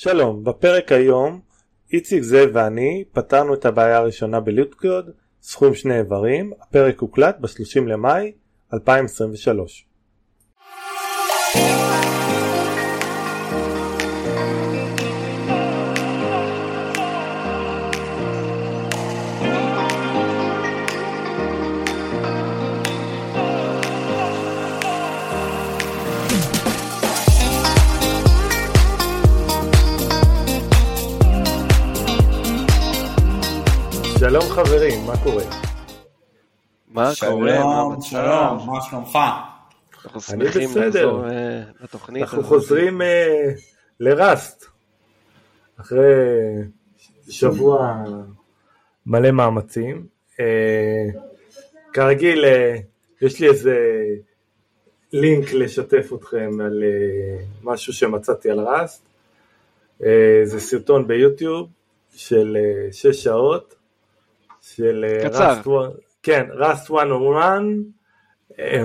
שלום, בפרק היום איציק זאב ואני פתרנו את הבעיה הראשונה בליטקוד, סכום שני איברים, הפרק הוקלט ב-30 למאי 2023. שלום חברים, מה קורה? מה קורה? מה שלום, שלום, מה שלומך? אנחנו שמחים. לחזור אה, לתוכנית. אנחנו. חוזרים אה, לראסט אחרי שבוע מלא מאמצים. אה, כרגיל יש לי איזה לינק לשתף אתכם על משהו שמצאתי על ראסט. זה סרטון ביוטיוב של שש שעות של אה, One- כן, Rust 101 אה,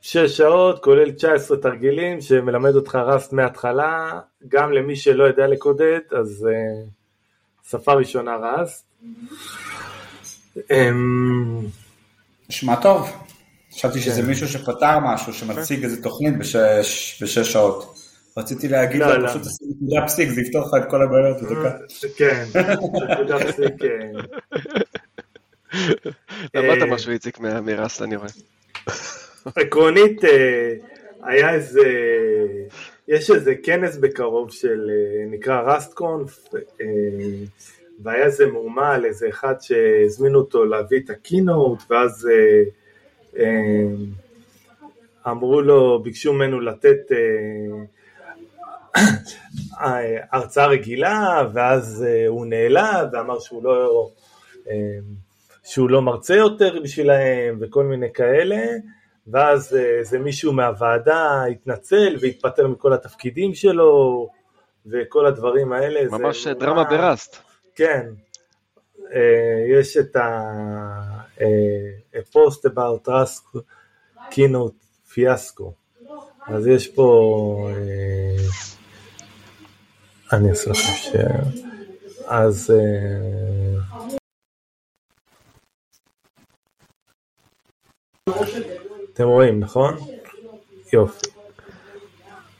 שש שעות, כולל 19 תרגילים, שמלמד אותך רסט מההתחלה, גם למי שלא יודע לקודד, אז uh, שפה ראשונה רסט. Um, נשמע טוב. חשבתי כן. שזה מישהו שפתר משהו, שמציג איזה תוכנית בשש בשש שעות. רציתי להגיד לא, לו, לא. פשוט תשים נקודה פסיק, זה יפתור לך את כל הבעיות בדקה. כן, נקודה פסיק, כן. למדת אה, משהו איציק מרסט אני רואה. עקרונית אה, היה איזה, יש איזה כנס בקרוב של אה, נקרא רסטקונף, אה, והיה איזה מהומה על איזה אחד שהזמינו אותו להביא את הקינוט, ואז אמרו לו, ביקשו ממנו לתת הרצאה רגילה, ואז אה, הוא נעלב ואמר שהוא לא, אה, שהוא לא מרצה יותר בשבילהם וכל מיני כאלה, ואז אה, איזה מישהו מהוועדה התנצל והתפטר מכל התפקידים שלו וכל הדברים האלה. זה ממש נורא- דרמה ברסט. כן, אה, יש את ה... אה, a post about Rask keynote fiasco. אז יש פה... אני אעשה לכם share. אז... אה, אתם רואים, נכון? יופי.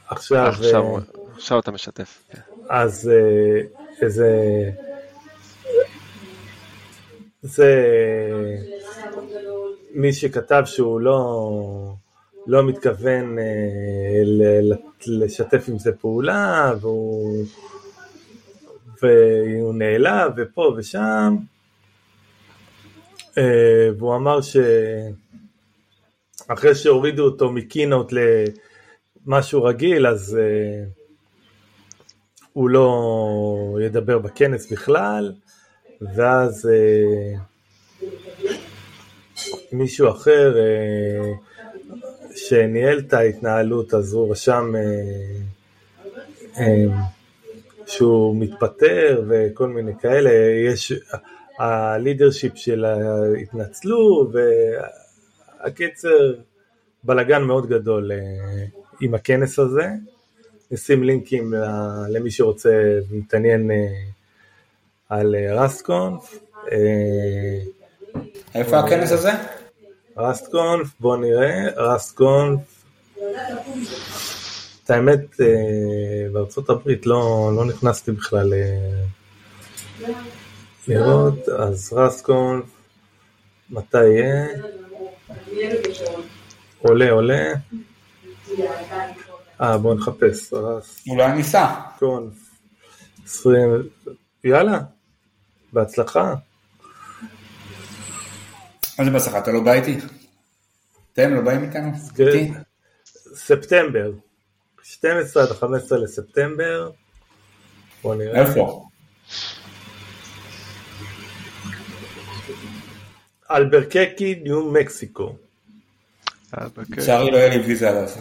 עכשיו... עכשיו אה, עכשיו אתה משתף. כן. אז אה, איזה... זה מי שכתב שהוא לא, לא מתכוון אה, לשתף עם זה פעולה והוא, והוא נעלב ופה ושם. אה, והוא אמר שאחרי שהורידו אותו מקינוט למשהו רגיל אז אה, הוא לא ידבר בכנס בכלל, ואז מישהו אחר שניהל את ההתנהלות אז הוא רשם אה, אה, שהוא מתפטר וכל מיני כאלה, יש, הלידרשיפ של התנצלו והקיצר בלאגן מאוד גדול אה, עם הכנס הזה. נשים לינקים למי שרוצה ומתעניין אה, על אה, רסטקונף. אה, איפה הכנס הזה? רסטקונף, בוא נראה, רסטקונף. את האמת, אה, בארצות הברית לא, לא נכנסתי בכלל אה, לראות, אז רסטקונף, מתי יהיה? עולה, עולה. אה, בוא נחפש, רסטקונף. אולי ניסע. קונף 20, יאללה, בהצלחה. מה זה בהצלחה? אתה לא בא איתי? אתם לא באים איתנו? כן. איתי? ספטמבר, 12 עד 15 לספטמבר, בוא נראה. איפה? אלברקקי, ניו מקסיקו. לצערי לא יהיה לי ויזה עד אז.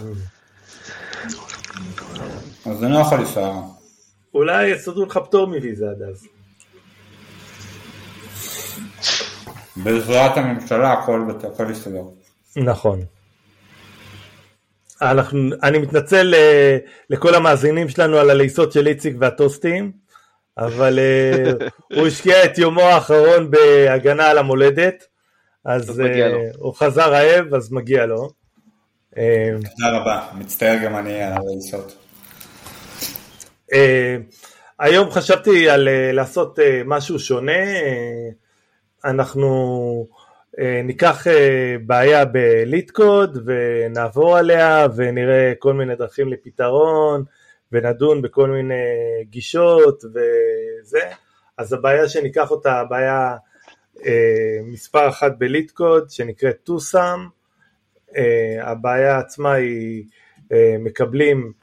אני לא יכול לנסוע. אולי יסדרו לך פטור מוויזה עד אז. בעזרת הממשלה הכל יסתדר. נכון. אנחנו, אני מתנצל אה, לכל המאזינים שלנו על הלעיסות של איציק והטוסטים, אבל אה, הוא השקיע את יומו האחרון בהגנה על המולדת, אז. אה, הוא חזר רעב, אז מגיע לו. תודה רבה, מצטער גם אני על הריסות. אה, היום חשבתי על אה, לעשות אה, משהו שונה, אה, אנחנו ניקח אה, בעיה בליטקוד ונעבור עליה ונראה כל מיני דרכים לפתרון ונדון בכל מיני גישות וזה, אז הבעיה שניקח אותה, הבעיה אה, מספר אחת בליטקוד שנקראת טוסאם, אה, הבעיה עצמה היא אה, מקבלים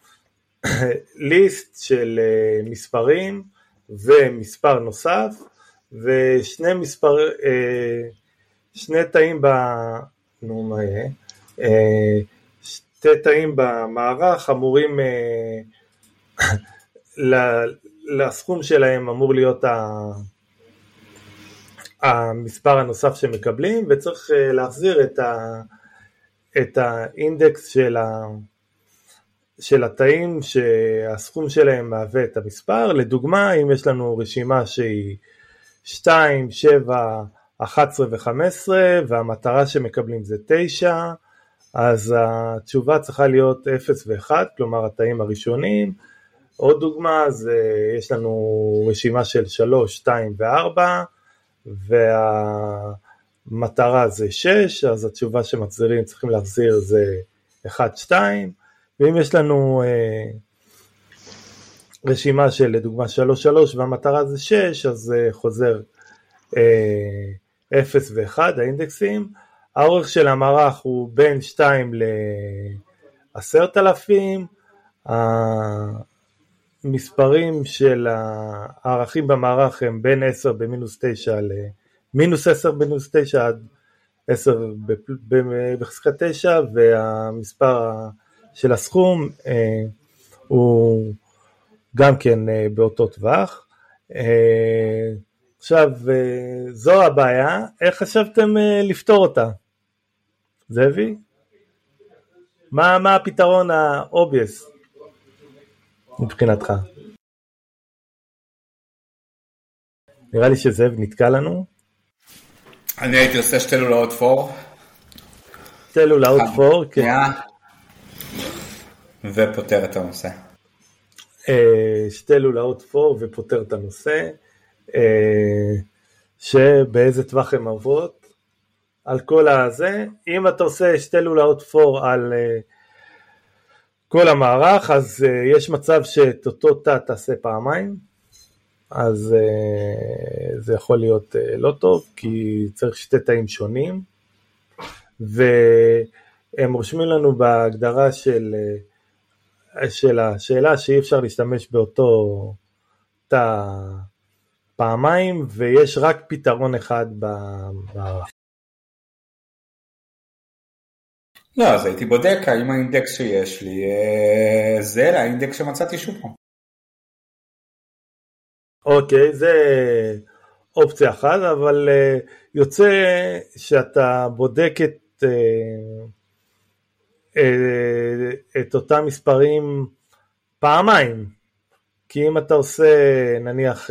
ליסט של אה, מספרים ומספר נוסף ושני מספר, אה, שני תאים ב... אה, שתי תאים במערך אמורים, אה, לסכום שלהם אמור להיות המספר הנוסף שמקבלים וצריך אה, להחזיר את, ה, את האינדקס של, ה, של התאים שהסכום שלהם מהווה את המספר. לדוגמה, אם יש לנו רשימה שהיא 2, 7, 11 ו-15 והמטרה שמקבלים זה 9, אז התשובה צריכה להיות 0 ו-1, כלומר התאים הראשונים. עוד דוגמה, זה, יש לנו רשימה של 3, 2 ו-4, והמטרה זה 6, אז התשובה שמחזירים צריכים להחזיר זה 1, 2, ואם יש לנו אה, רשימה של לדוגמה 3, 3 והמטרה זה 6, אז אה, חוזר אה, 0 ו-1 האינדקסים. האורך של המערך הוא בין 2 ל-10,000, המספרים של הערכים במערך הם בין 10 במינוס 9 למינוס 10 במינוס 9 עד 10 בפ- ב- בחזקת 9 והמספר של הסכום אה, הוא גם כן אה, באותו טווח. עכשיו אה, זו הבעיה, איך חשבתם אה, לפתור אותה? זאבי? מה, מה הפתרון ה-obvious מבחינתך? נראה לי שזאב נתקע לנו. אני הייתי עושה שתי לולאות פור. תלו לאוט פור, כן. ופותר את הנושא. אה, שתי לולאות פור ופותר את הנושא, שבאיזה טווח הן עוברות, על כל הזה, אם אתה עושה שתי לולאות פור על אה, כל המערך, אז אה, יש מצב שאת אותו תא תעשה פעמיים, אז אה, זה יכול להיות אה, לא טוב, כי צריך שתי תאים שונים, והם רושמים לנו בהגדרה של אה, של השאלה שאי אפשר להשתמש באותו תא פעמיים ויש רק פתרון אחד במערך. לא, אז הייתי בודק האם האינדקס שיש לי אה, זה לאינדקס שמצאתי שוב פעם. אוקיי, זה אופציה אחת, אבל אה, יוצא שאתה בודק את, אה, את אותם מספרים פעמיים, כי אם אתה עושה נניח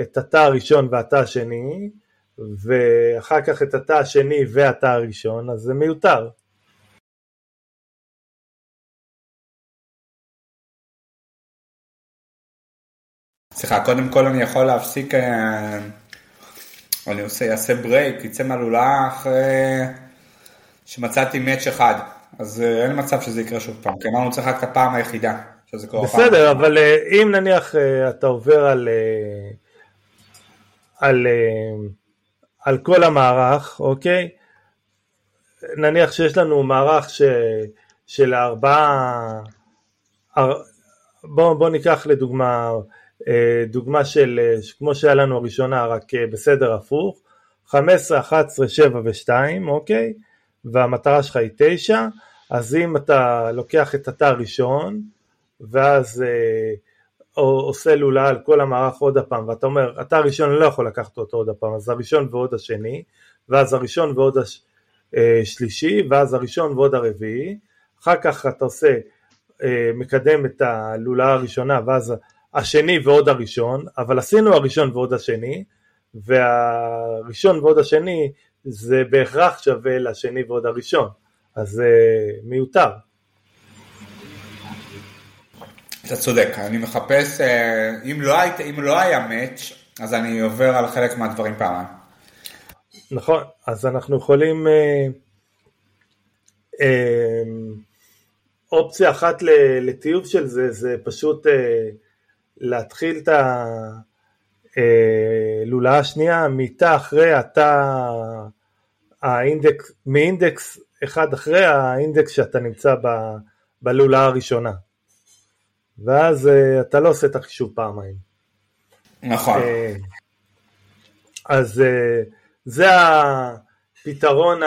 את התא הראשון והתא השני, ואחר כך את התא השני והתא הראשון, אז זה מיותר. סליחה, קודם כל אני יכול להפסיק, אה, אני עושה, אעשה ברייק, יצא מהלולה אחרי שמצאתי מאץ' אחד, אז אה, אין מצב שזה יקרה שוב פעם, כי אמרנו צריך רק את הפעם היחידה, שזה קורה פעם. בסדר, אבל אה, אם נניח אתה עובר על, על, אה, על כל המערך, אוקיי? נניח שיש לנו מערך ש, של ארבעה, אר, בוא, בוא ניקח לדוגמה, אה, דוגמה של, אה, כמו שהיה לנו הראשונה, רק בסדר הפוך, 15, 11, 7 ו-2, אוקיי? והמטרה שלך היא 9, אז אם אתה לוקח את התא הראשון, ואז עושה לולה על כל המערך עוד הפעם, ואתה אומר, התא הראשון אני לא יכול לקחת אותו עוד הפעם, אז הראשון ועוד השני, ואז הראשון ועוד השלישי, ואז הראשון ועוד הרביעי, אחר כך אתה עושה, אה, מקדם את הלולאה הראשונה ואז השני ועוד הראשון, אבל עשינו הראשון ועוד השני, והראשון ועוד השני זה בהכרח שווה לשני ועוד הראשון, אז זה מיותר. אתה צודק, אני מחפש, אה, אם לא, היית, אם לא היה מאץ', אז אני עובר על חלק מהדברים פעמיים. נכון, אז אנחנו יכולים אה, אה, אופציה אחת לטיוב של זה, זה פשוט אה, להתחיל את הלולאה אה, השנייה מתא אחרי התא האינדקס, מאינדקס אחד אחרי האינדקס שאתה נמצא ב, בלולאה הראשונה. ואז uh, אתה לא עושה את החישוב פעמיים. נכון. Uh, אז uh, זה הפתרון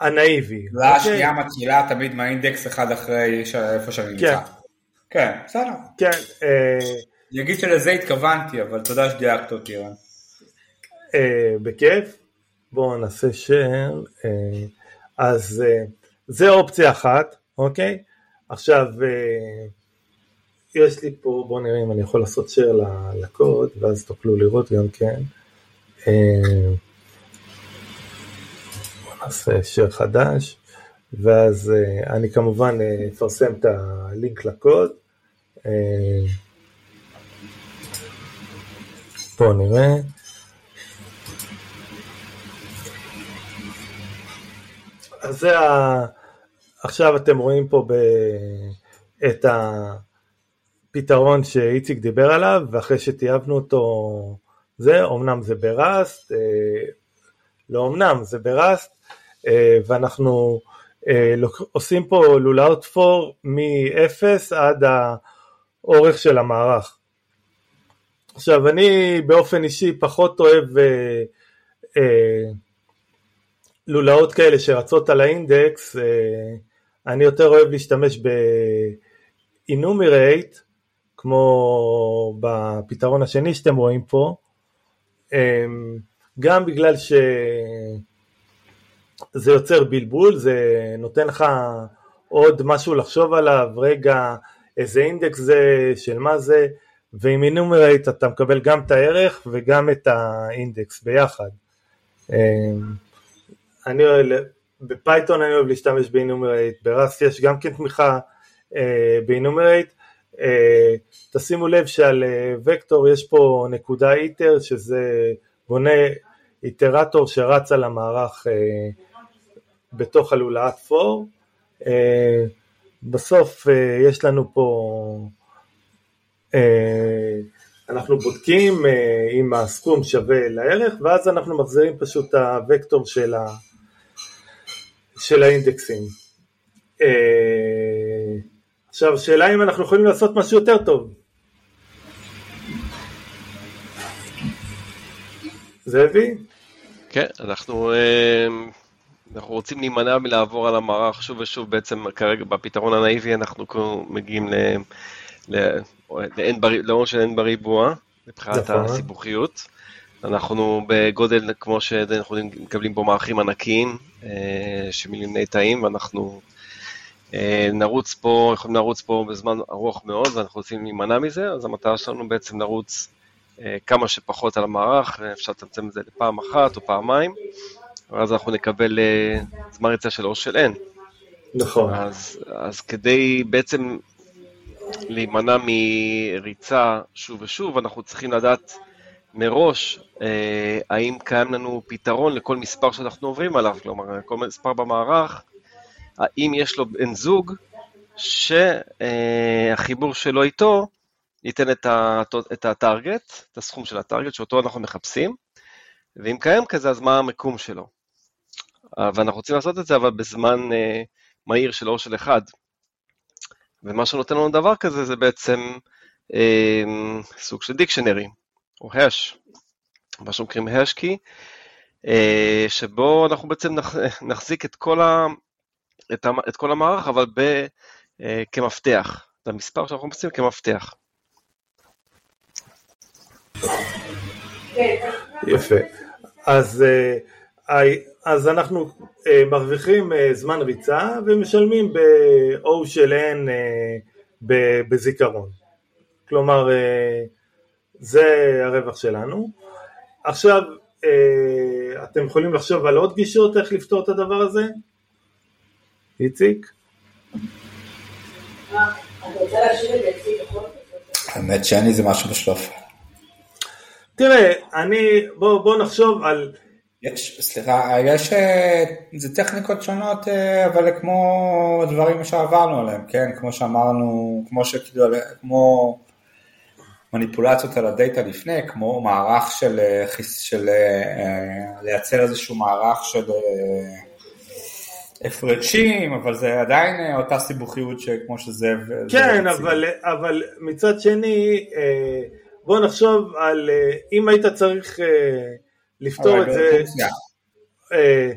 הנאיבי. זה אוקיי? מתחילה תמיד מהאינדקס אחד אחרי איפה שאני נמצא. כן, כן בסדר. כן. אני אגיד שלזה התכוונתי, אבל תודה שדייקת אותי, רן. בכיף. בואו נעשה share. אז זה אופציה אחת, אוקיי? עכשיו, יש לי פה, בואו נראה אם אני יכול לעשות share לקוד, ואז תוכלו לראות גם כן. בואו נעשה share חדש, ואז אני כמובן אפרסם את הלינק לקוד. בואו נראה. אז זה ה... עכשיו אתם רואים פה ב... את הפתרון שאיציק דיבר עליו, ואחרי שטייבנו אותו, זה, אמנם זה בראסט, אה, לא אמנם, זה בראסט, אה, ואנחנו אה, עושים פה לולאות פור מ-0 עד האורך של המערך. עכשיו, אני באופן אישי פחות אוהב אה, אה, לולאות כאלה שרצות על האינדקס, אה, אני יותר אוהב להשתמש ב-enumerate, כמו בפתרון השני שאתם רואים פה, אמ, גם בגלל שזה יוצר בלבול, זה נותן לך עוד משהו לחשוב עליו, רגע, איזה אינדקס זה, של מה זה, ועם enumerate אתה מקבל גם את הערך וגם את האינדקס ביחד. אמ, אני בפייתון אני אוהב להשתמש ב enumerate, ב Rust יש גם כן תמיכה אה, ב enumerate, אה, תשימו לב שעל אה, וקטור יש פה נקודה iter שזה בונה iterator שרץ על המערך אה, בתוך הלולאת for, אה, בסוף אה, יש לנו פה, אה, אנחנו בודקים אה, אם הסכום שווה לערך ואז אנחנו מחזירים פשוט את הוקטור של ה... של האינדקסים. אה, עכשיו, שאלה אם אנחנו יכולים לעשות משהו יותר טוב. זאבי? כן, אנחנו, אה, אנחנו רוצים להימנע מלעבור על המערך שוב ושוב, בעצם כרגע בפתרון הנאיבי אנחנו מגיעים לעון של n בריבוע, מבחינת נכון. הסיבוכיות. אנחנו בגודל כמו שאנחנו מקבלים בו מערכים ענקיים אה, של מיליוני תאים, ואנחנו אה, נרוץ פה, יכולים לרוץ פה בזמן ארוך מאוד, ואנחנו רוצים להימנע מזה, אז המטרה שלנו בעצם לרוץ אה, כמה שפחות על המערך, אפשר לצמצם את זה לפעם אחת או פעמיים, ואז אנחנו נקבל זמן ריצה של אור של N. נכון. אז, אז כדי בעצם להימנע מריצה שוב ושוב, אנחנו צריכים לדעת מראש אה, האם קיים לנו פתרון לכל מספר שאנחנו עוברים עליו, כלומר, כל מספר במערך, האם יש לו בן זוג שהחיבור שלו איתו ייתן את הטארגט, את הסכום של הטארגט שאותו אנחנו מחפשים, ואם קיים כזה, אז מה המיקום שלו. אה, ואנחנו רוצים לעשות את זה, אבל בזמן אה, מהיר של אור של אחד. ומה שנותן לנו דבר כזה זה בעצם אה, סוג של דיקשנרי. או hash, מה שנקראים key, אה, שבו אנחנו בעצם נחזיק את כל, ה, את, ה, את כל המערך, אבל ב, אה, כמפתח, את המספר שאנחנו מוצאים כמפתח. יפה. אז, אה, אז אנחנו מרוויחים זמן ריצה ומשלמים ב-O של N בזיכרון. כלומר, זה הרווח שלנו. עכשיו, אתם יכולים לחשוב על עוד גישות איך לפתור את הדבר הזה? איציק? האמת שאין לי זה משהו בשלוף. תראה, אני, בוא, בוא נחשוב על יש, סליחה, יש, אה, זה טכניקות שונות, אה, אבל כמו דברים שעברנו עליהם, כן, כמו שאמרנו, כמו שכאילו, כמו מניפולציות על הדאטה לפני, כמו מערך של, אה, של לייצר איזשהו מערך של הפרשים, אבל זה עדיין אותה סיבוכיות כמו שזה. כן, אבל, אבל מצד שני, בוא נחשוב על אם היית צריך לפתור את זה, אה,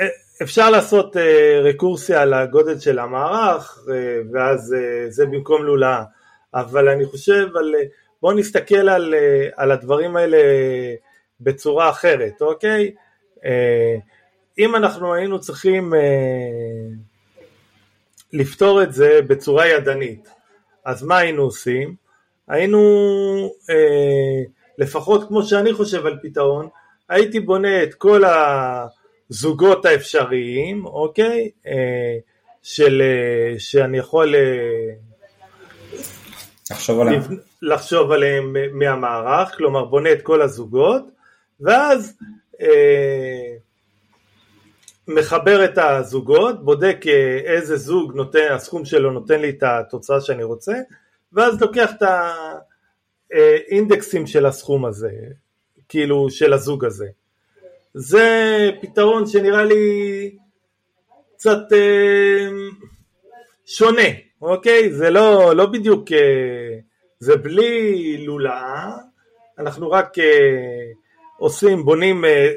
אה, אפשר לעשות אה, רקורסיה על הגודל של המערך ואז זה במקום לולאה, אבל אני חושב על, בואו נסתכל על, על הדברים האלה בצורה אחרת, אוקיי? אם אנחנו היינו צריכים לפתור את זה בצורה ידנית, אז מה היינו עושים? היינו לפחות כמו שאני חושב על פתרון, הייתי בונה את כל הזוגות האפשריים, אוקיי? אה, של, אה, שאני יכול אה, לחשוב עליהם. לחשוב עליהם מהמערך, כלומר בונה את כל הזוגות, ואז אה, מחבר את הזוגות, בודק איזה זוג נותן, הסכום שלו נותן לי את התוצאה שאני רוצה, ואז לוקח את ה... אינדקסים של הסכום הזה, כאילו של הזוג הזה. זה פתרון שנראה לי קצת אה, שונה, אוקיי? זה לא, לא בדיוק, אה, זה בלי לולאה, אנחנו רק אה, עושים, בונים אה,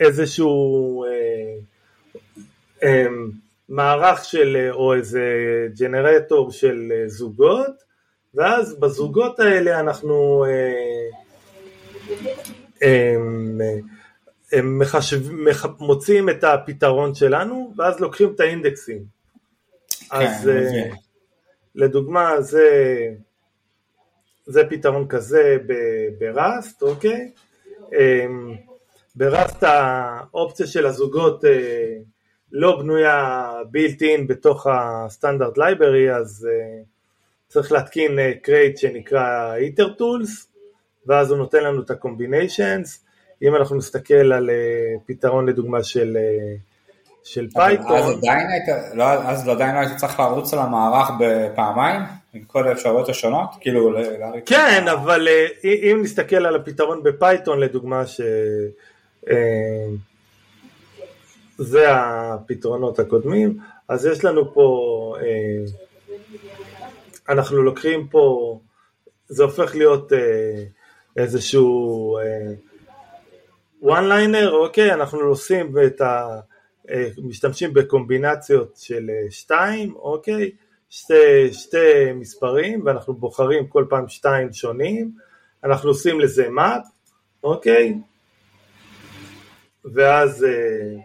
איזשהו אה, אה, מערך של, או איזה ג'נרטור של אה, זוגות, ואז בזוגות האלה אנחנו אה, הם מחשב, מח, מוצאים את הפתרון שלנו ואז לוקחים את האינדקסים. כן, אז אה, לדוגמה זה, זה פתרון כזה ב Rust, אוקיי? אמ, ב Rust האופציה של הזוגות אה, לא בנויה built in בתוך ה standard library אז צריך להתקין crate אה, שנקרא itertools ואז הוא נותן לנו את ה combinations אם אנחנו נסתכל על אה, פתרון לדוגמה של, אה, של פייתון אז עדיין היית, לא, אז עדיין לא היית צריך לרוץ על המערך בפעמיים? עם כל האפשרויות השונות? כאילו כן אבל אם נסתכל על הפתרון בפייתון לדוגמה ש... זה הפתרונות הקודמים אז יש לנו פה אנחנו לוקחים פה, זה הופך להיות אה, איזשהו אה, one liner, אוקיי, אנחנו עושים את ה... אה, משתמשים בקומבינציות של אה, שתיים, אוקיי, שתי, שתי מספרים ואנחנו בוחרים כל פעם שתיים שונים, אנחנו עושים לזה map, אוקיי, ואז אה,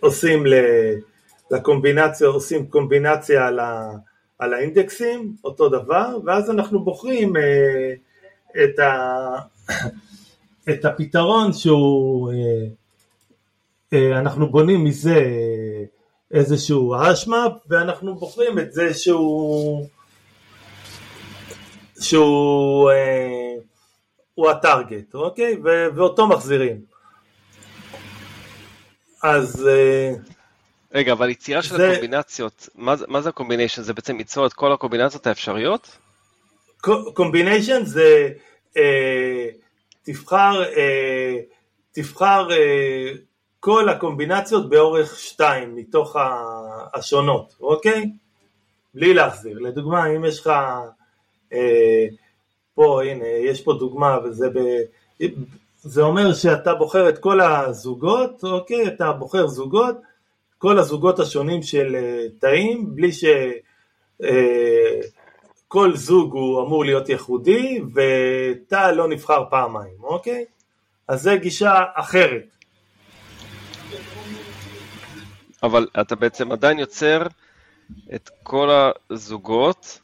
עושים לקומבינציה, עושים קומבינציה על ה... על האינדקסים, אותו דבר, ואז אנחנו בוחרים אה, את, ה, את הפתרון שהוא, אה, אנחנו בונים מזה איזשהו השמאפ, ואנחנו בוחרים את זה שהוא, שהוא אה, הוא הטארגט, אוקיי? ו, ואותו מחזירים. אז אה, רגע, אבל יצירה של זה... הקומבינציות, מה, מה זה הקומביניישן? זה בעצם ליצור את כל הקומבינציות האפשריות? קומביניישן זה אה, תבחר, אה, תבחר אה, כל הקומבינציות באורך שתיים מתוך השונות, אוקיי? בלי להחזיר. לדוגמה, אם יש לך, אה, פה, הנה, יש פה דוגמה, וזה ב... זה אומר שאתה בוחר את כל הזוגות, אוקיי? אתה בוחר זוגות, כל הזוגות השונים של אה, תאים, בלי שכל אה, זוג הוא אמור להיות ייחודי, ותא לא נבחר פעמיים, אוקיי? אז זה גישה אחרת. אבל אתה בעצם עדיין יוצר את כל הזוגות,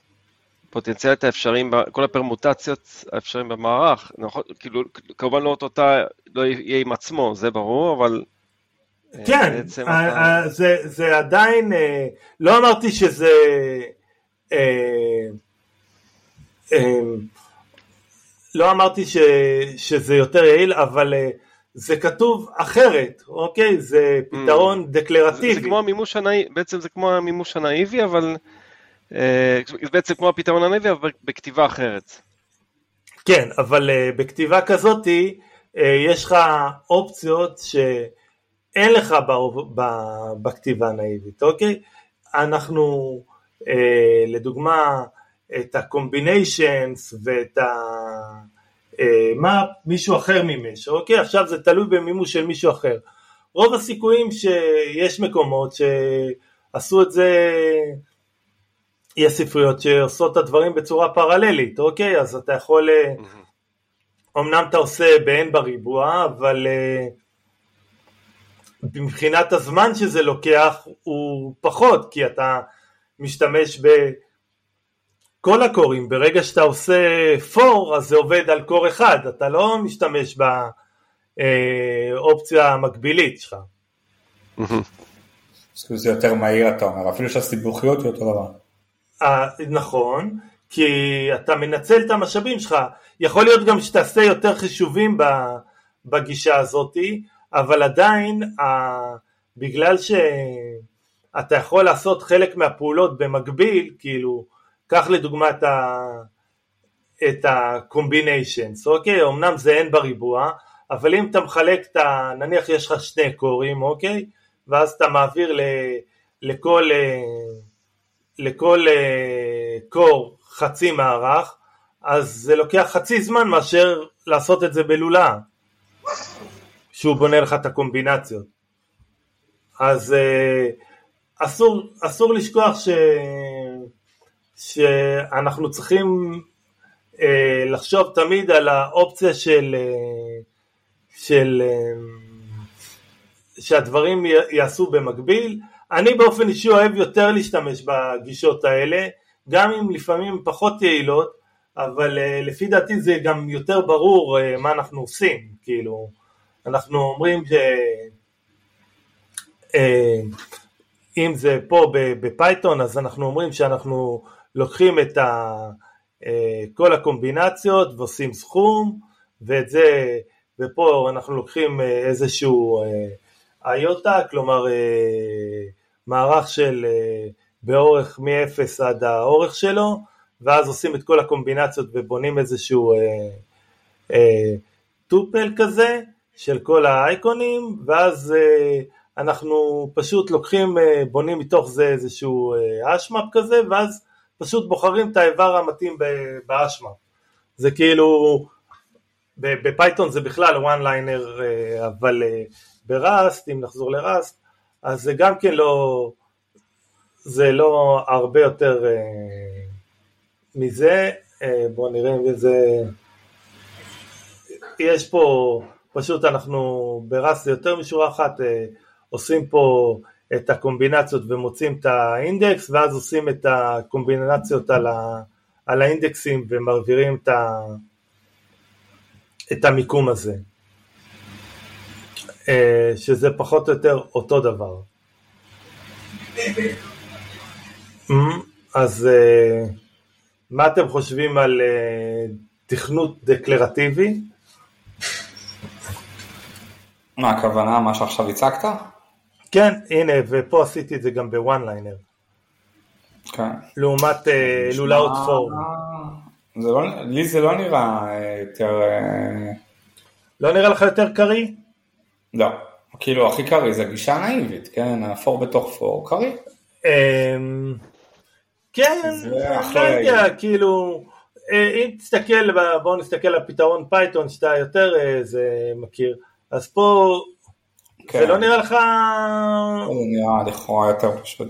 פוטנציאלית האפשריים, כל הפרמוטציות האפשריים במערך, נכון? כאילו, כמובן לא אותה, לא יהיה עם עצמו, זה ברור, אבל... אה, כן, אה, אתה... אה, זה, זה עדיין, לא אמרתי שזה... לא אמרתי ש, שזה יותר יעיל, אבל זה כתוב אחרת, אוקיי? זה פתרון mm. דקלרטיבי. זה, זה כמו המימוש הנאיבי, בעצם זה כמו המימוש הנאיבי, אבל אה, בעצם כמו הפתרון הנאיבי, אבל בכתיבה אחרת. כן, אבל אה, בכתיבה כזאתי אה, יש לך אופציות שאין לך ב, ב, בכתיבה הנאיבית, אוקיי? אנחנו, לדוגמה, את ה-combinations ואת ה... אה, מה מישהו אחר מימש, אוקיי? עכשיו זה תלוי במימוש של מישהו אחר. רוב הסיכויים שיש מקומות שעשו את זה, יש ספריות שעושות את הדברים בצורה פרללית, אוקיי? אז אתה יכול, mm-hmm. אמנם אתה עושה ב-n בריבוע, אבל אה, מבחינת הזמן שזה לוקח הוא פחות, כי אתה משתמש ב... כל הקורים, ברגע שאתה עושה פור אז זה עובד על קור אחד, אתה לא משתמש באופציה המקבילית שלך. זה יותר מהיר אתה אומר, אפילו שהסיבוכיות היא אותו דבר. אה, נכון, כי אתה מנצל את המשאבים שלך, יכול להיות גם שתעשה יותר חישובים בגישה הזאתי, אבל עדיין בגלל שאתה יכול לעשות חלק מהפעולות במקביל, כאילו קח לדוגמה את ה... את ה-combinations, אוקיי? אמנם זה n בריבוע, אבל אם אתה מחלק את ה... נניח יש לך שני קורים, אוקיי? ואז אתה מעביר ל... לכל, אה, לכל אה, קור חצי מערך, אז זה לוקח חצי זמן מאשר לעשות את זה בלולאה, שהוא בונה לך את הקומבינציות. אז אה, אסור, אסור לשכוח ש... שאנחנו צריכים אה, לחשוב תמיד על האופציה של, אה, של אה, שהדברים יעשו במקביל. אני באופן אישי אוהב יותר להשתמש בגישות האלה, גם אם לפעמים פחות יעילות, אבל אה, לפי דעתי זה גם יותר ברור אה, מה אנחנו עושים, כאילו, אנחנו אומרים ש... אה, אם זה פה בפייתון אז אנחנו אומרים שאנחנו לוקחים את ה, אה, כל הקומבינציות ועושים סכום ואת זה, ופה אנחנו לוקחים אה, איזשהו אה, איוטה, כלומר מערך של באורך מ-0 עד האורך שלו, ואז עושים את כל הקומבינציות ובונים איזשהו tuple כזה של כל האיברים, ואז אנחנו פשוט לוקחים, בונים מתוך זה איזשהו hash map כזה, ואז פשוט בוחרים את האיבר המתאים ב hash map. זה כאילו, בפייתון זה בכלל one liner, אה, אבל אה, בראסט, אם נחזור לראסט, אז זה גם כן לא, זה לא הרבה יותר אה, מזה, בואו נראה אם זה, יש פה, פשוט אנחנו בראסט יותר משורה אחת, עושים פה את הקומבינציות ומוצאים את האינדקס ואז עושים את הקומבינציות על, ה, על האינדקסים ומעבירים את, ה, את המיקום הזה אה, שזה פחות או יותר אותו דבר אז אה, מה אתם חושבים על אה, תכנות דקלרטיבי? מה הכוונה, מה שעכשיו הצגת? כן, הנה, ופה עשיתי את זה גם בוואן ליינר. כן. לעומת אה, לולאות פור. לא, לי זה לא נראה אה, יותר... אה, לא נראה לך יותר קריא? לא. כאילו הכי קריא זה גישה נאיבית, כן? ה for בתוך for, קריא. אמ, כן, לא יודע, כאילו, אם תסתכל, בואו נסתכל על פתרון פייתון שאתה יותר זה מכיר, אז פה כן. זה לא נראה לך... זה נראה לכאורה יותר פשוט.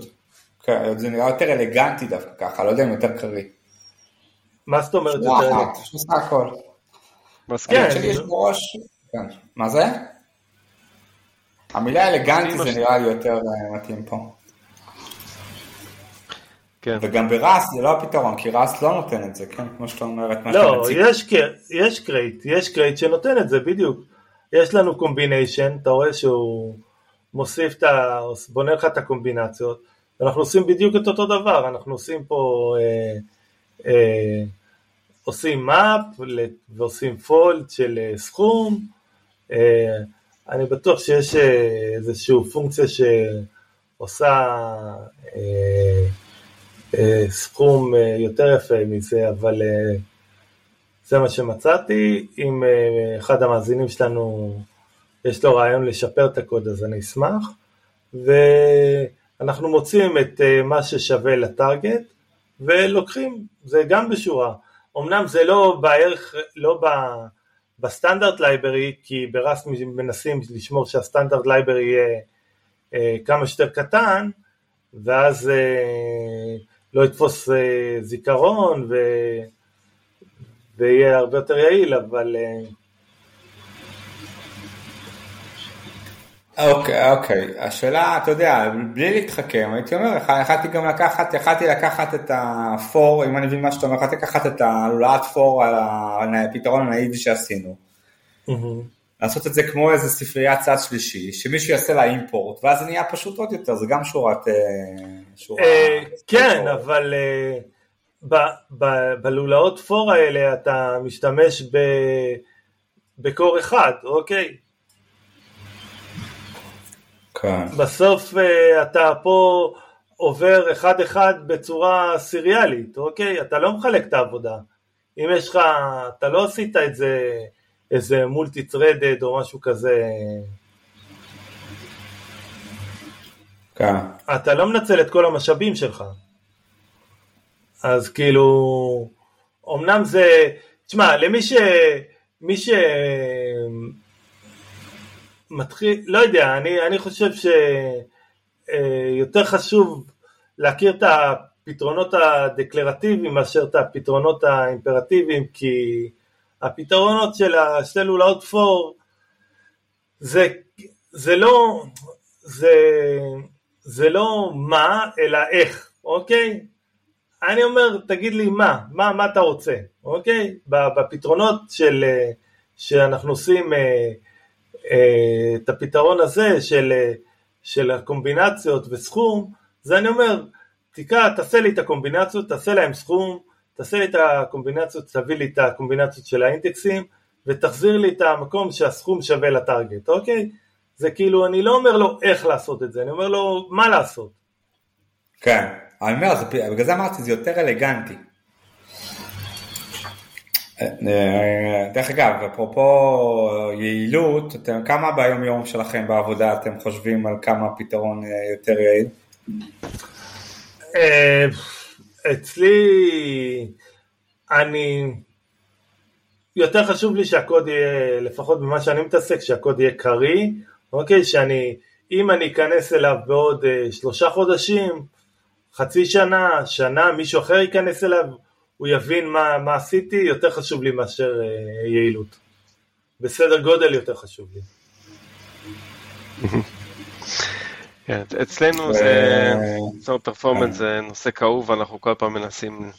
כן, זה נראה יותר אלגנטי דווקא ככה, לא יודע אם יותר קריא. מה זאת אומרת יותר אלגנטי? עושה הכל. מסכים. כן, כן. מה זה? המילה אלגנטי זה נראה לי יותר אה, מתאים פה. כן. וגם ב Rust זה לא הפתרון, כי Rust לא נותן את זה, כן? כמו שאתה אומר, את מה לא, שאתה מציג. יש, ק- יש crate, יש crate שנותן את זה, בדיוק. יש לנו combination, אתה רואה שהוא מוסיף את ה... בונה לך את הקומבינציות, ואנחנו עושים בדיוק את אותו דבר, אנחנו עושים פה, אה, אה, עושים map ועושים פולד של אה, סכום, אה, אני בטוח שיש אה, איזושהי פונקציה שעושה אה, אה, סכום אה, יותר יפה מזה, אבל אה, זה מה שמצאתי. אם אה, אחד המאזינים שלנו יש לו רעיון לשפר את הקוד אז אני אשמח. ואנחנו מוצאים את אה, מה ששווה ל target ולוקחים, זה גם בשורה. אמנם זה לא בערך, לא ב... ב standard library, כי ב Rust מנסים לשמור שה standard library יהיה אה, כמה שיותר קטן, ואז אה, לא יתפוס אה, זיכרון ו... ויהיה הרבה יותר יעיל, אבל אה, אוקיי, אוקיי. השאלה, אתה יודע, בלי להתחכם, הייתי אומר, יכ- יכלתי גם לקחת, יכלתי לקחת את הפור, אם אני מבין מה שאתה אומר, יכלתי לקחת את הלולאת פור על הפתרון הנאיבי שעשינו. לעשות את זה כמו איזה ספריית צד שלישי, שמישהו יעשה לה אימפורט, ואז זה נהיה פשוט עוד יותר, זה גם שורת... אה. אה, כן, אבל ב- ב- בלולאות פור האלה אתה משתמש ב- בקור אחד, אוקיי? כן. בסוף אה, אתה פה עובר אחד אחד בצורה סיריאלית, אוקיי? אתה לא מחלק את העבודה. אם יש לך, אתה לא עשית את זה איזה מולטי טרדד או משהו כזה, כן. אתה לא מנצל את כל המשאבים שלך. אז כאילו, אמנם זה, תשמע, למי ש... מי ש... מתחיל, לא יודע, אני, אני חושב שיותר חשוב להכיר את הפתרונות הדקלרטיביים מאשר את הפתרונות האימפרטיביים, כי הפתרונות של השתי לולאות פור זה, זה לא, זה, זה לא מה, אלא איך, אוקיי? אני אומר, תגיד לי מה, מה, מה אתה רוצה, אוקיי? בפתרונות של, אה, שאנחנו עושים אה, אה, את הפתרון הזה של, אה, של הקומבינציות וסכום, זה אני אומר, תיקח, תעשה לי את הקומבינציות, תעשה להם סכום, תעשה לי את הקומבינציות, תביא לי את הקומבינציות של האינדקסים, ותחזיר לי את המקום שהסכום שווה לטארגט, אוקיי? זה כאילו, אני לא אומר לו איך לעשות את זה, אני אומר לו מה לעשות. כן. אני אומר, בגלל זה אמרתי, זה יותר אלגנטי. אה, דרך אגב, אפרופו יעילות, אתם, כמה ביום יום שלכם בעבודה אתם חושבים על כמה פתרון אה, יותר יעיל? אה, אצלי, אני, יותר חשוב לי שהקוד יהיה, לפחות במה שאני מתעסק, שהקוד יהיה קריא, אוקיי? שאני, אם אני אכנס אליו בעוד אה, שלושה חודשים, חצי שנה, שנה, מישהו אחר ייכנס אליו, הוא יבין מה, מה עשיתי, יותר חשוב לי מאשר אה, יעילות. בסדר גודל יותר חשוב לי. כן, אצלנו זה, אצלנו פרפורמנס זה נושא כאוב, ואנחנו כל פעם מנסים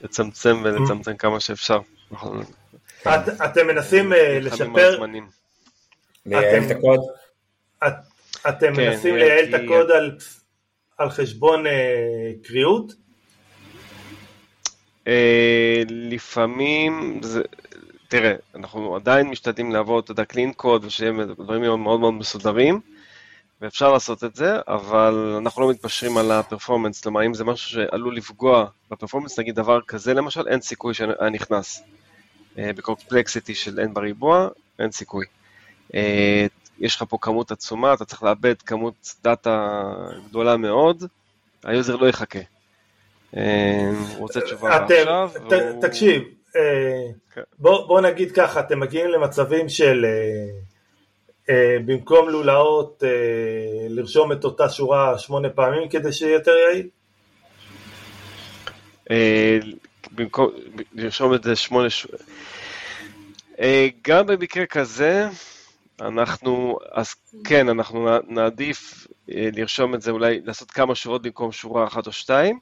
לצמצם ולצמצם כמה שאפשר. אנחנו את, אתם מנסים אה, לשפר, זמנים. לייעל את הקוד? את, אתם כן, מנסים לייעל את הקוד על, על חשבון אה, קריאות? אה, לפעמים, זה, תראה, אנחנו עדיין משתדלים לעבוד, אתה יודע, קלין קוד, ושדברים יהיו מאוד מאוד מסודרים, ואפשר לעשות את זה, אבל אנחנו לא מתפשרים על ה performance, כלומר, אם זה משהו שעלול לפגוע ב performance, נגיד דבר כזה למשל, אין סיכוי שהיה נכנס. אה, ב complexity של n בריבוע, אין סיכוי. יש לך פה כמות עצומה, אתה צריך לעבד כמות data גדולה מאוד, ה user לא יחכה. אה, הוא רוצה תשובה עכשיו, תקשיב, אה, כן. בוא, נגיד ככה, אתם מגיעים למצבים של אה, במקום לולאות לרשום את אותה שורה שמונה פעמים כדי שיהיה יותר יעיל? במקום לרשום את זה שמונה ש... גם במקרה כזה, אנחנו, אז כן, אנחנו נעדיף אה, לרשום את זה, אולי לעשות כמה שורות במקום שורה אחת או שתיים.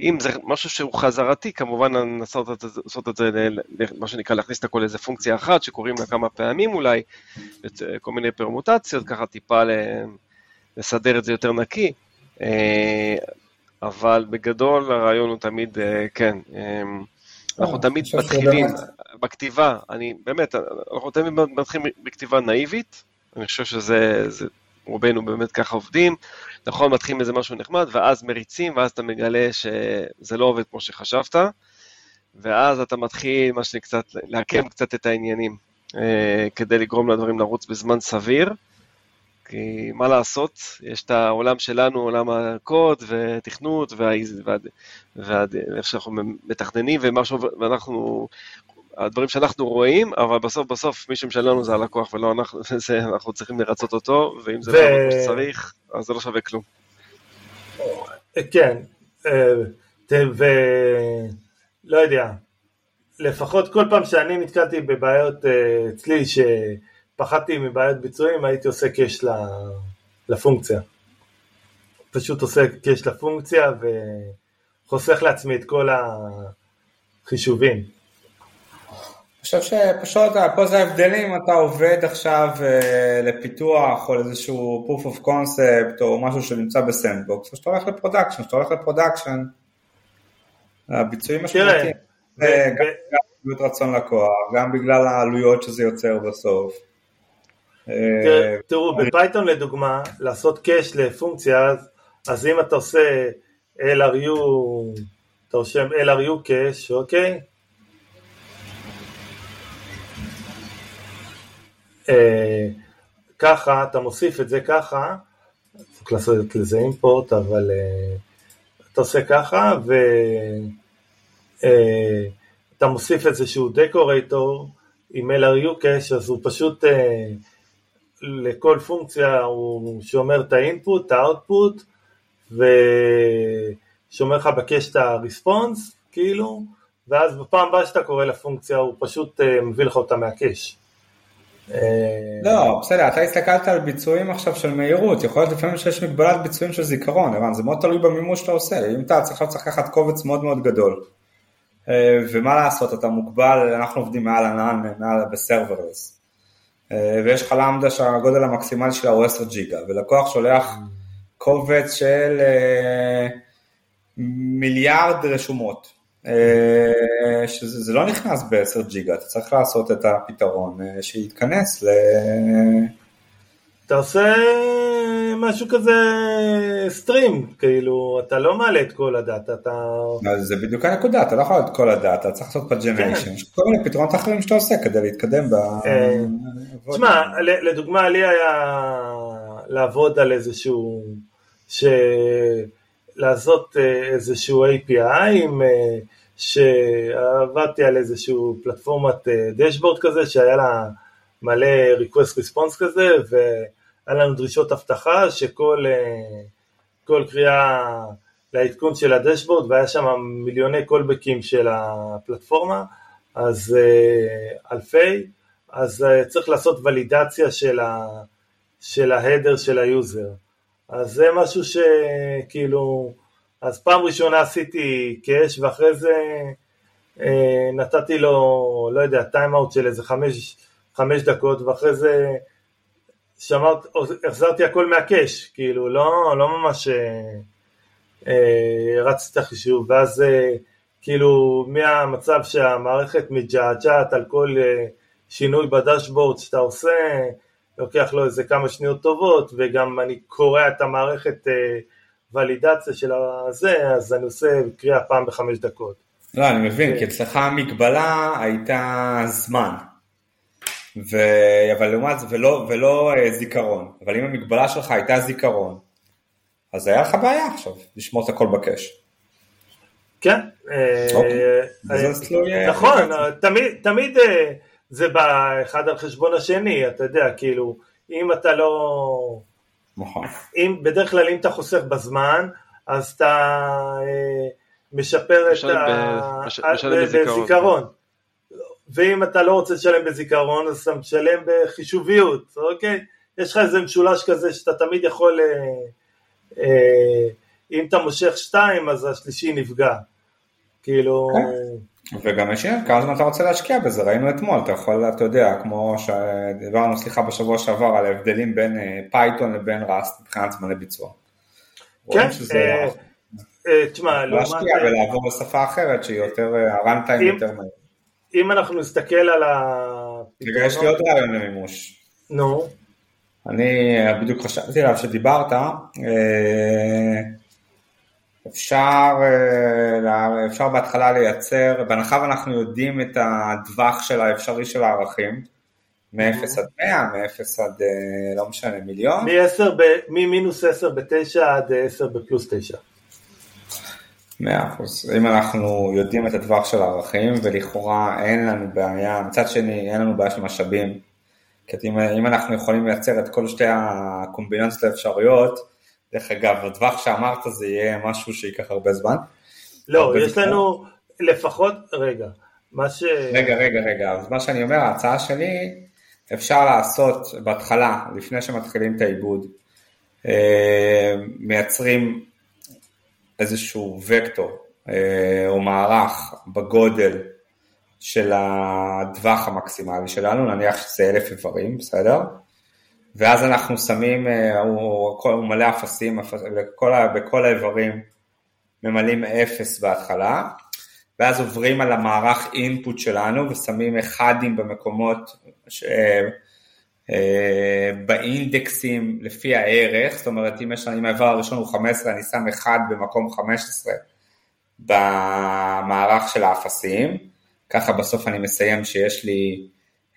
אם זה משהו שהוא חזרתי, כמובן את, לעשות את זה, מה שנקרא, להכניס את הכל לאיזה פונקציה אחת, שקוראים לה כמה פעמים אולי, כל מיני פרמוטציות, ככה טיפה לסדר את זה יותר נקי. אה, אבל בגדול הרעיון הוא תמיד, אה, כן, אנחנו תמיד מתחילים, בכתיבה, אני באמת, אנחנו תמיד מתחילים בכתיבה נאיבית, אני חושב שזה, זה, רובנו באמת ככה עובדים, נכון, מתחילים איזה משהו נחמד, ואז מריצים, ואז אתה מגלה שזה לא עובד כמו שחשבת, ואז אתה מתחיל, מה שנקרא, לעקם קצת את העניינים, אה, כדי לגרום לדברים לרוץ בזמן סביר. כי מה לעשות, יש את העולם שלנו, עולם הקוד ותכנות ואיך שאנחנו מתכננים ומשהו, ואנחנו, הדברים שאנחנו רואים, אבל בסוף בסוף מי שמשלם לנו זה הלקוח ולא אנחנו, זה, אנחנו צריכים לרצות אותו, ואם זה ו... לא כמו שצריך, אז זה לא שווה כלום. כן, אה, ולא יודע, לפחות כל פעם שאני נתקלתי בבעיות אה, אצלי, ש... פחדתי מבעיית ביצועים, הייתי עושה cache לפונקציה. פשוט עושה cache לפונקציה וחוסך לעצמי את כל החישובים. חושב שפשוט פה זה ההבדלים, אתה עובד עכשיו אה, לפיתוח או איזשהו proof of concept או משהו שנמצא ב sandbox, או שאתה הולך ל production, שאתה הולך ל production, הביצועים משמעותיים. גם בגלל רצון לקוח, גם בגלל העלויות שזה יוצר בסוף. תראו, בפייתון לדוגמה, לעשות קאש לפונקציה, אז אם אתה עושה LRU, אתה רושם LRU קאש, אוקיי? ככה, אתה מוסיף את זה ככה, צריך לעשות לזה אימפורט, אבל אה, אתה עושה ככה, ואתה אה, מוסיף איזשהו דקורטור עם LRU קאש, אז הוא פשוט לכל פונקציה הוא שומר את האינפוט, את האוטפוט, ושומר לך בקש את הריספונס, כאילו, ואז בפעם הבאה שאתה קורא לפונקציה הוא פשוט אה, מביא לך אותה מהקש. אה, לא, בסדר, אתה הסתכלת על ביצועים עכשיו של מהירות, יכול להיות לפעמים שיש מגבלת ביצועים של זיכרון, הבנת? זה מאוד תלוי במימוש שאתה עושה, אם אתה עכשיו צריך לקחת קובץ מאוד מאוד גדול, אה, ומה לעשות, אתה מוגבל, אנחנו עובדים מעל ענן, מעל בסרברלס, אה, ויש לך למדה שהגודל המקסימלי שלה הוא 10 ג'יגה, ולקוח שולח קובץ של מיליארד רשומות, שזה לא נכנס ב-10 ג'יגה, אתה צריך לעשות את הפתרון שיתכנס ל... אתה עושה משהו כזה סטרים, כאילו, אתה לא מעלה את כל הדאטה, אתה... זה בדיוק הנקודה, אתה לא יכול את כל הדאטה, צריך לעשות פג'נריישן, יש כל מיני פתרונות אחרים שאתה עושה כדי להתקדם ב... אה, תשמע, לדוגמה, לי היה לעבוד על איזשהו, ש... לעשות אה, איזשהו API, עם... אה, שעבדתי על איזשהו פלטפורמת דשבורד כזה, שהיה לה מלא request response כזה, ו... היה לנו דרישות אבטחה שכל כל קריאה לעדכון של הדשבורד והיה שם מיליוני קולבקים של הפלטפורמה, אז אלפי, אז צריך לעשות ולידציה של ה header של ה user. אז זה משהו שכאילו, אז פעם ראשונה עשיתי cache ואחרי זה אה, נתתי לו, לא יודע, timeout של איזה חמש, חמש דקות ואחרי זה שמרת, החזרתי הכל מה cache, כאילו, לא, לא ממש אה, אה, הרצתי את החישוב, ואז אה, כאילו מהמצב שהמערכת מג'עג'עת על כל אה, שינוי בדשבורד שאתה עושה, לוקח לו איזה כמה שניות טובות, וגם אני קורא את המערכת אה, ולידציה של הזה, אז אני עושה קריאה פעם בחמש דקות. לא, אני מבין. כי אצלך המגבלה הייתה זמן. ו... אבל לעומת זה, ולא, ולא אה, זיכרון, אבל אם המגבלה שלך הייתה זיכרון, אז היה לך בעיה עכשיו לשמור את הכל בקש. כן, אה, אוקיי. אה, נכון, תמיד זה בא אחד על חשבון השני, אתה יודע, כאילו, אם אתה לא... נכון. אם, בדרך כלל אם אתה חוסך בזמן, אז אתה משפר את הזיכרון. ואם אתה לא רוצה לשלם בזיכרון, אז אתה משלם בחישוביות, אוקיי? יש לך איזה משולש כזה שאתה תמיד יכול, אה, אה, אם אתה מושך שתיים, אז השלישי נפגע. כאילו... כן. וגם יש כמה זמן אתה רוצה להשקיע בזה, ראינו אתמול, אתה יכול, אתה יודע, כמו שדיברנו, סליחה, בשבוע שעבר, על ההבדלים בין פייתון לבין Rust מבחינת זמני ביצוע. כן, תשמע, לעומת... להשקיע ולעבור לשפה אחרת שהיא יותר, ה runtime יותר מהיר. אם אנחנו נסתכל על הפתרונות... רגע, יש לי עוד רעיון למימוש. נו. אני בדיוק חשבתי עליו שדיברת, אפשר, אפשר בהתחלה לייצר, בהנחה ואנחנו יודעים את הטווח של האפשרי של הערכים, מ-0 עד 100, מ-0 עד לא משנה מיליון. ממינוס 10 ב-9 עד 10 בפלוס 9. מאה אחוז. אם אנחנו יודעים את הטווח של הערכים, ולכאורה אין לנו בעיה, מצד שני אין לנו בעיה של משאבים, כי אם, אם אנחנו יכולים לייצר את כל שתי הקומבינציות האפשריות, דרך אגב, הטווח שאמרת זה יהיה משהו שייקח הרבה זמן. לא, הרבה יש זמן. לנו לפחות, רגע, מה ש... רגע, רגע, רגע, אז מה שאני אומר, ההצעה שלי, אפשר לעשות בהתחלה, לפני שמתחילים את העיבוד, אה, מייצרים איזשהו וקטור אה, או מערך בגודל של הטווח המקסימלי שלנו, נניח שזה אלף איברים, בסדר? ואז אנחנו שמים, אה, הוא, הוא מלא אפסים, בכל, בכל האיברים ממלאים אפס בהתחלה, ואז עוברים על המערך אינפוט שלנו ושמים אחדים במקומות ש... אה, באינדקסים לפי הערך, זאת אומרת אם, יש, אם האיבר הראשון הוא 15 אני שם 1 במקום 15 במערך של האפסים, ככה בסוף אני מסיים שיש לי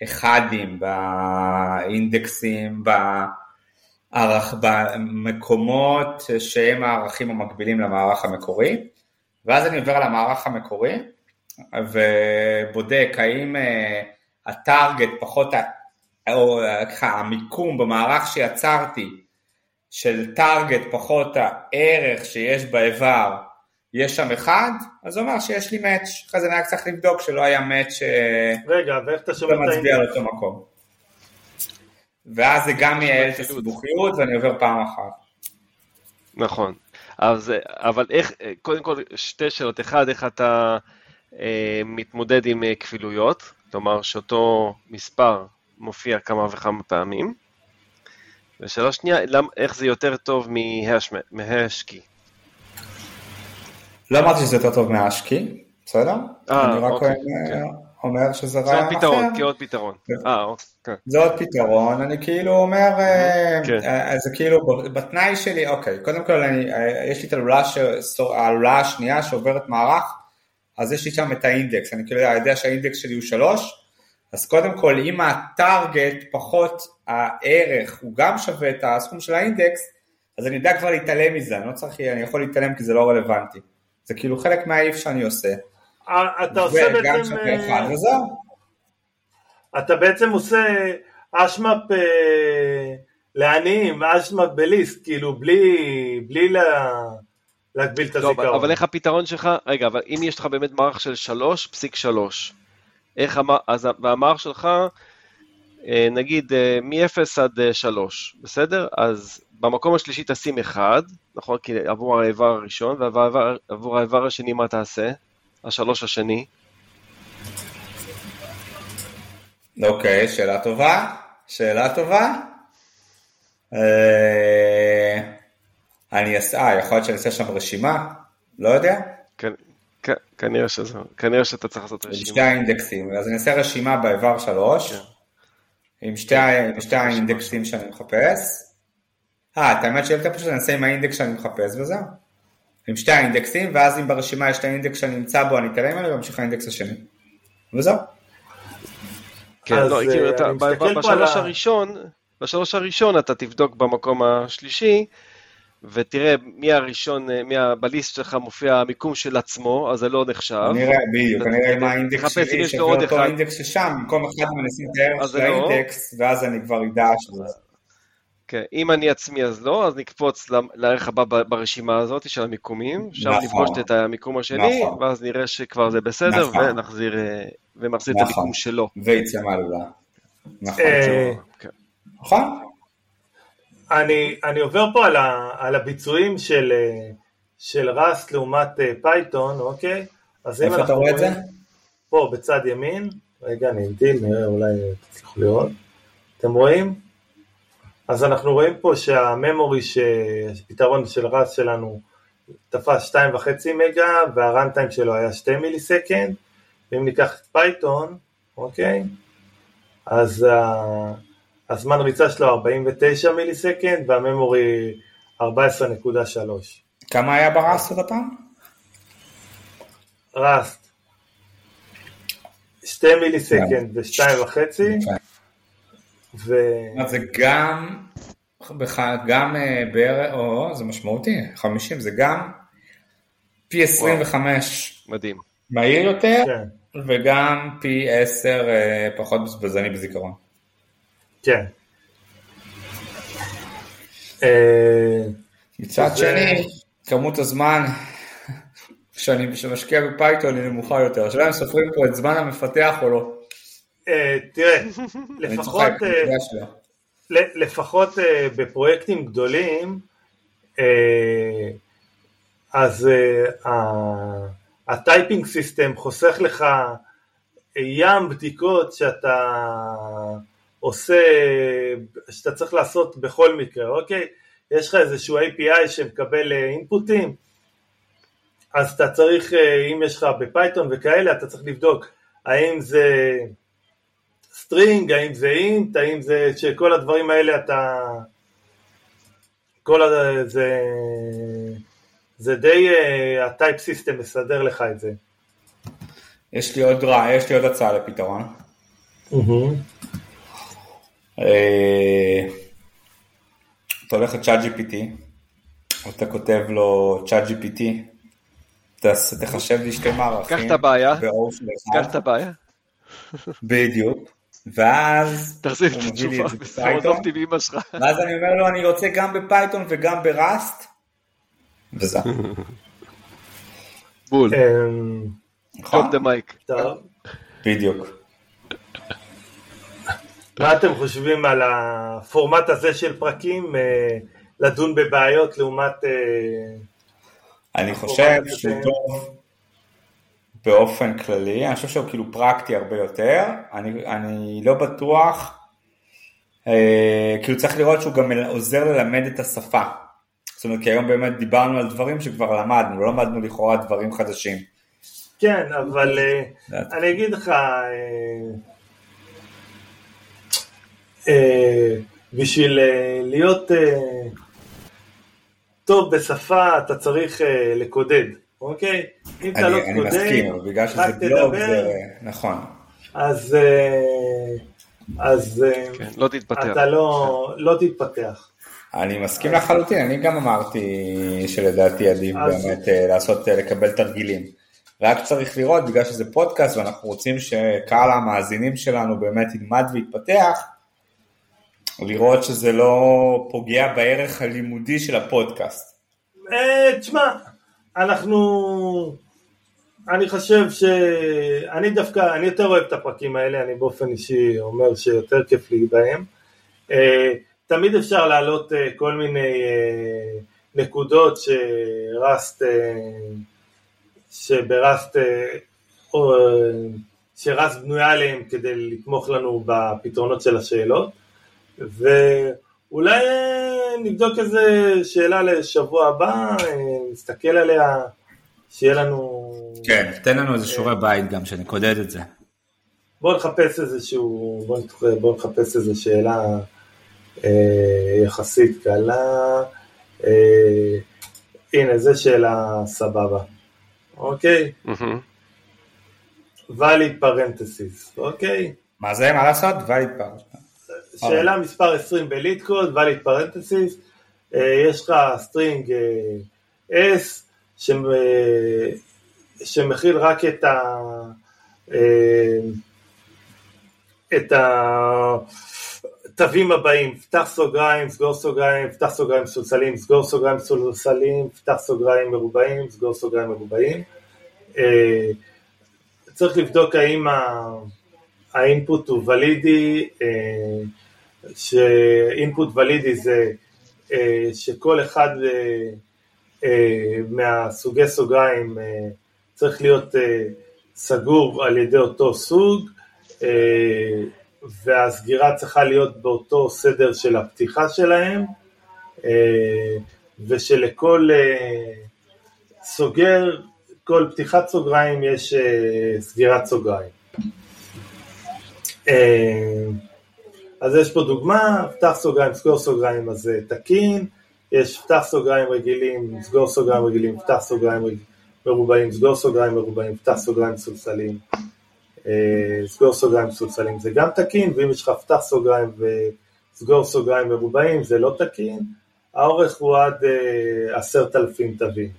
אחדים באינדקסים, בערך, במקומות שהם הערכים המקבילים למערך המקורי, ואז אני עובר למערך המקורי ובודק האם אה, הטארגט פחות או ככה, המיקום במערך שיצרתי של טארגט פחות הערך שיש באיבר, יש שם אחד, אז זה אומר שיש לי מאץ', אחרי זה אני רק צריך לבדוק שלא היה מאץ' אה, רגע, ואיך אתה שומע את מצביע על אותו מקום. ואז זה גם ייעל את הסיבוכיות ואני עובר פעם אחת. נכון, אז, אבל איך, קודם כל שתי שאלות, אחד, איך אתה אה, מתמודד עם אה, כפילויות, כלומר שאותו מספר מופיע כמה וכמה פעמים. ושאלה שנייה, איך זה יותר טוב מהשקי? לא אמרתי שזה יותר טוב מהשקי, בסדר? אה, אני רק אוקיי, כן. אומר שזה רעיון אחר. זה עוד פתרון, כעוד פתרון. אה, אוקיי. זה עוד פתרון, אני כאילו אומר, אה, כן. זה כאילו בתנאי שלי, אוקיי, קודם כל יש לי את הלולה השנייה שעוברת מערך, אז יש לי שם את האינדקס, אני כאילו יודע שהאינדקס שלי הוא שלוש, אז קודם כל אם הטארגט פחות הערך הוא גם שווה את הסכום של האינדקס, אז אני יודע כבר להתעלם מזה, אני לא צריך, אני יכול להתעלם כי זה לא רלוונטי. זה כאילו חלק מהאיף שאני עושה. אה, אתה עושה בעצם... וגם שווה אחד אה, וזהו. אתה בעצם עושה אשמאפ אה, לעניים, אשמאפ בליסט, כאילו בלי, בלי לה... להגביל את הזיכרון. אבל איך הפתרון שלך, רגע, אבל אם יש לך באמת מערך של 3.3, איך אמר, אז המערך שלך, אה, נגיד אה, מ-0 עד 3, אה, בסדר? אז במקום השלישי תשים 1, נכון? כי עבור האיבר הראשון, ועבור האיבר השני מה תעשה? השלוש השני. אוקיי, שאלה טובה. שאלה טובה. אני אעשה, יכול להיות שאני אעשה שם רשימה? לא יודע. כנראה שזה, כנראה שאתה צריך לעשות רשימה. עם שתי האינדקסים, אז אני אעשה רשימה באיבר 3, כן. עם שתי האינדקסים שאני מחפש. אה, את האמת שיותר פשוט, אני אעשה עם האינדקס שאני מחפש וזהו. עם שתי האינדקסים, ואז אם ברשימה יש את האינדקס שאני נמצא בו, אני אתעלם ממנו ואמשיך לאינדקס השני. וזהו. כן, לא, כאילו, אתה, בשלוש הראשון, בשלוש הראשון אתה תבדוק במקום השלישי, ותראה מי הראשון, מי בליסט שלך מופיע המיקום של עצמו, אז זה לא נחשב. נראה, בדיוק, אני אראה מה האינדקס שלי, שווה אותו אינדקס ששם, במקום אחד מנסים את הערך של לא. האינדקס, ואז אני כבר אדע שזה... כן, אם אני עצמי אז לא, אז נקפוץ ל- לערך הבא ברשימה הזאת של המיקומים, שם נכון. נפגוש את המיקום השני, נכון. ואז נראה שכבר זה בסדר, נכון. ונחזיר, אה, ומחזיר את נכון. המיקום שלו. ויצא מהלולה. נכון. אה, כן. נכון? אני, אני עובר פה על, ה, על הביצועים של, אה, של Rust לעומת פייתון, אוקיי? אז אם איפה אתה רואה את זה? פה בצד ימין, רגע אני אמתין, נראה אולי תצליחו לראות. אתם רואים? אז אנחנו רואים פה שה memory, שהפתרון של Rust שלנו תפס 2.5 מגה וה runtime שלו היה 2 millisecond, ואם ניקח את Python, אוקיי? אז ה- הזמן ריצה שלו 49 millisecond וה memory 14.3. כמה היה ב Rust עוד הפעם? Rust 2 millisecond ו-2.5 כן. ו... זה גם, בח- גם אה, בערך, או, זה משמעותי, 50 זה גם פי 25 מדהים. מהיר יותר, כן, וגם פי 10 אה, פחות בזבזני בזיכרון. כן. אה, מצד זה- שני, כמות הזמן שאני משקיע בפייתון היא נמוכה יותר. השאלה אם סופרים פה את זמן המפתח או לא. אה, תראה, לפחות, אה, לפחות אה, בפרויקטים גדולים, אז ה typing system חוסך לך ים בדיקות שאתה עושה, שאתה צריך לעשות בכל מקרה, אוקיי? יש לך איזשהו API שמקבל אינפוטים, אז אתה צריך, אם יש לך ב Python וכאלה, אתה צריך לבדוק האם זה string, האם זה int, האם זה, שכל הדברים האלה אתה, כל ה... זה, זה די, אה, ה type system מסדר לך את זה. יש לי עוד רע, יש לי עוד הצעה לפתרון. אה, אתה הולך ל ChatGPT, אתה כותב לו ChatGPT, תחשב לי שתי מערכים. קח את הבעיה, קח את הבעיה, בדיוק, ואז תחזיר את התשובה, את זה בסדר, ב Python, עזוב אותי מאמא שלך. ואז אני אומר לו אני רוצה גם ב Python וגם ב Rust, וזה, בול, אמ, נכון? דה מייק. טוב. בדיוק. מה אתם חושבים על הפורמט הזה של פרקים, אה, לדון בבעיות לעומת... אה, אני חושב שהוא טוב באופן כללי, אני חושב שהוא כאילו פרקטי הרבה יותר, אני, אני לא בטוח, אה, כאילו צריך לראות שהוא גם עוזר ללמד את השפה. זאת אומרת, כי היום באמת דיברנו על דברים שכבר למדנו, לא למדנו לכאורה דברים חדשים. כן, אבל אה, לדעת. אני אגיד לך, אה, אה, בשביל אה, להיות אה, טוב בשפה אתה צריך לקודד, אוקיי? אם אתה לא קודד, מסכים, בגלל שזה רק בלוג. נכון. אז, אה, אז אה, כן, לא תתפתח. אתה לא, לא תתפתח. אני מסכים לחלוטין, אני גם אמרתי שלדעתי עדיף אז- באמת אה, לעשות, לקבל תרגילים. רק צריך לראות, בגלל שזה פודקאסט ואנחנו רוצים שקהל המאזינים שלנו באמת ילמד ויתפתח, לראות שזה לא פוגע בערך הלימודי של הפודקאסט. תשמע, אנחנו... אני חושב ש... אני דווקא, אני יותר אוהב את הפרקים האלה, אני באופן אישי אומר שיותר כיף לי בהם. אה, תמיד אפשר להעלות אה, כל מיני אה, נקודות שרסט, שבראסט, אה, או, שרסט בנויה עליהם כדי לתמוך לנו בפתרונות של השאלות. ואולי אה, נבדוק איזה שאלה לשבוע הבא, אה, נסתכל עליה, שיהיה לנו... כן, תן לנו איזה שיעורי בית גם, שנקודד את זה. בואו נחפש איזשהו, בואו נחפש איזו שאלה אה, יחסית קלה. אה, הנה, זו שאלה סבבה. אוקיי? valid parenthesis, אוקיי? מה זה, מה לעשות? ואליד פעם. שאלה מספר 20 בליד קוד, valid parenthesis, אה, יש לך string אה, S ש- אה, שמכיל רק את ה... אה, את. התווים הבאים, פתח סוגריים, סגור סוגריים, פתח סוגריים סולסלים, סגור סוגריים סולסלים, פתח סוגריים מרובעים, סגור סוגריים מרובעים. אה, צריך לבדוק האם ה input הוא ולידי, אה, שאינפוט ולידי זה אה, שכל אחד מהסוגי סוגריים צריך להיות סגור על ידי אותו סוג, והסגירה צריכה להיות באותו סדר של הפתיחה שלהם, ושלכל סוגר כל פתיחת סוגריים יש סגירת סוגריים. אז יש פה דוגמה, פתח סוגריים, סגור סוגריים, אז זה תקין, יש פתח סוגריים רגילים, סגור סוגריים רגילים, פתח סוגריים מרובעים, סגור סוגריים מרובעים, פתח סוגריים סולסלים, uh, סגור סוגריים סולסלים, זה גם תקין, ואם יש לך פתח סוגריים וסגור סוגריים מרובעים, זה לא תקין, האורך הוא עד עשרת uh, אלפים תווים.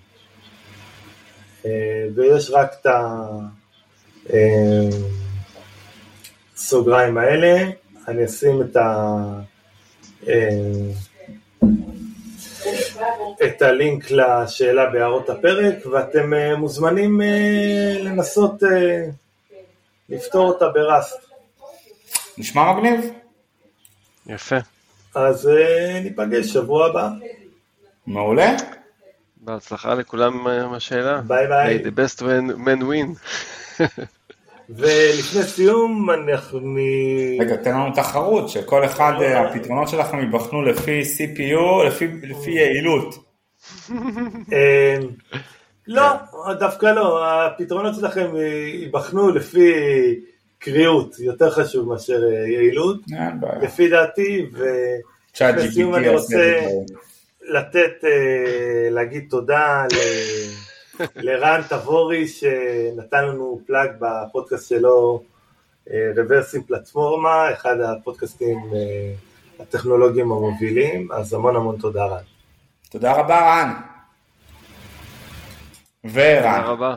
אה, ויש רק את הסוגריים האלה, אני אשים את ה... אה, את הלינק לשאלה בהערות הפרק, ואתם אה, מוזמנים לנסות לפתור אותה בראסט. נשמע מגניב. יפה. אז ניפגש שבוע הבא. מעולה. בהצלחה לכולם עם השאלה. ביי ביי. May the best man win. ולפני סיום אנחנו... רגע, תן לנו תחרות, שכל אחד, הפתרונות שלכם ייבחנו לפי CPU, לפי, לפי יעילות. אמ, לא, דווקא לא, הפתרונות שלכם ייבחנו לפי קריאות, יותר חשוב מאשר יעילות, לפי דעתי, ולפני סיום אני רוצה... לתת, אה, להגיד תודה לרן תבורי שנתן לנו פלאג בפודקאסט שלו, רוורסים אה, פלטפורמה, אחד הפודקאסטים אה, הטכנולוגיים המובילים, אז המון המון תודה רן. תודה רבה רן. ורן. תודה רבה.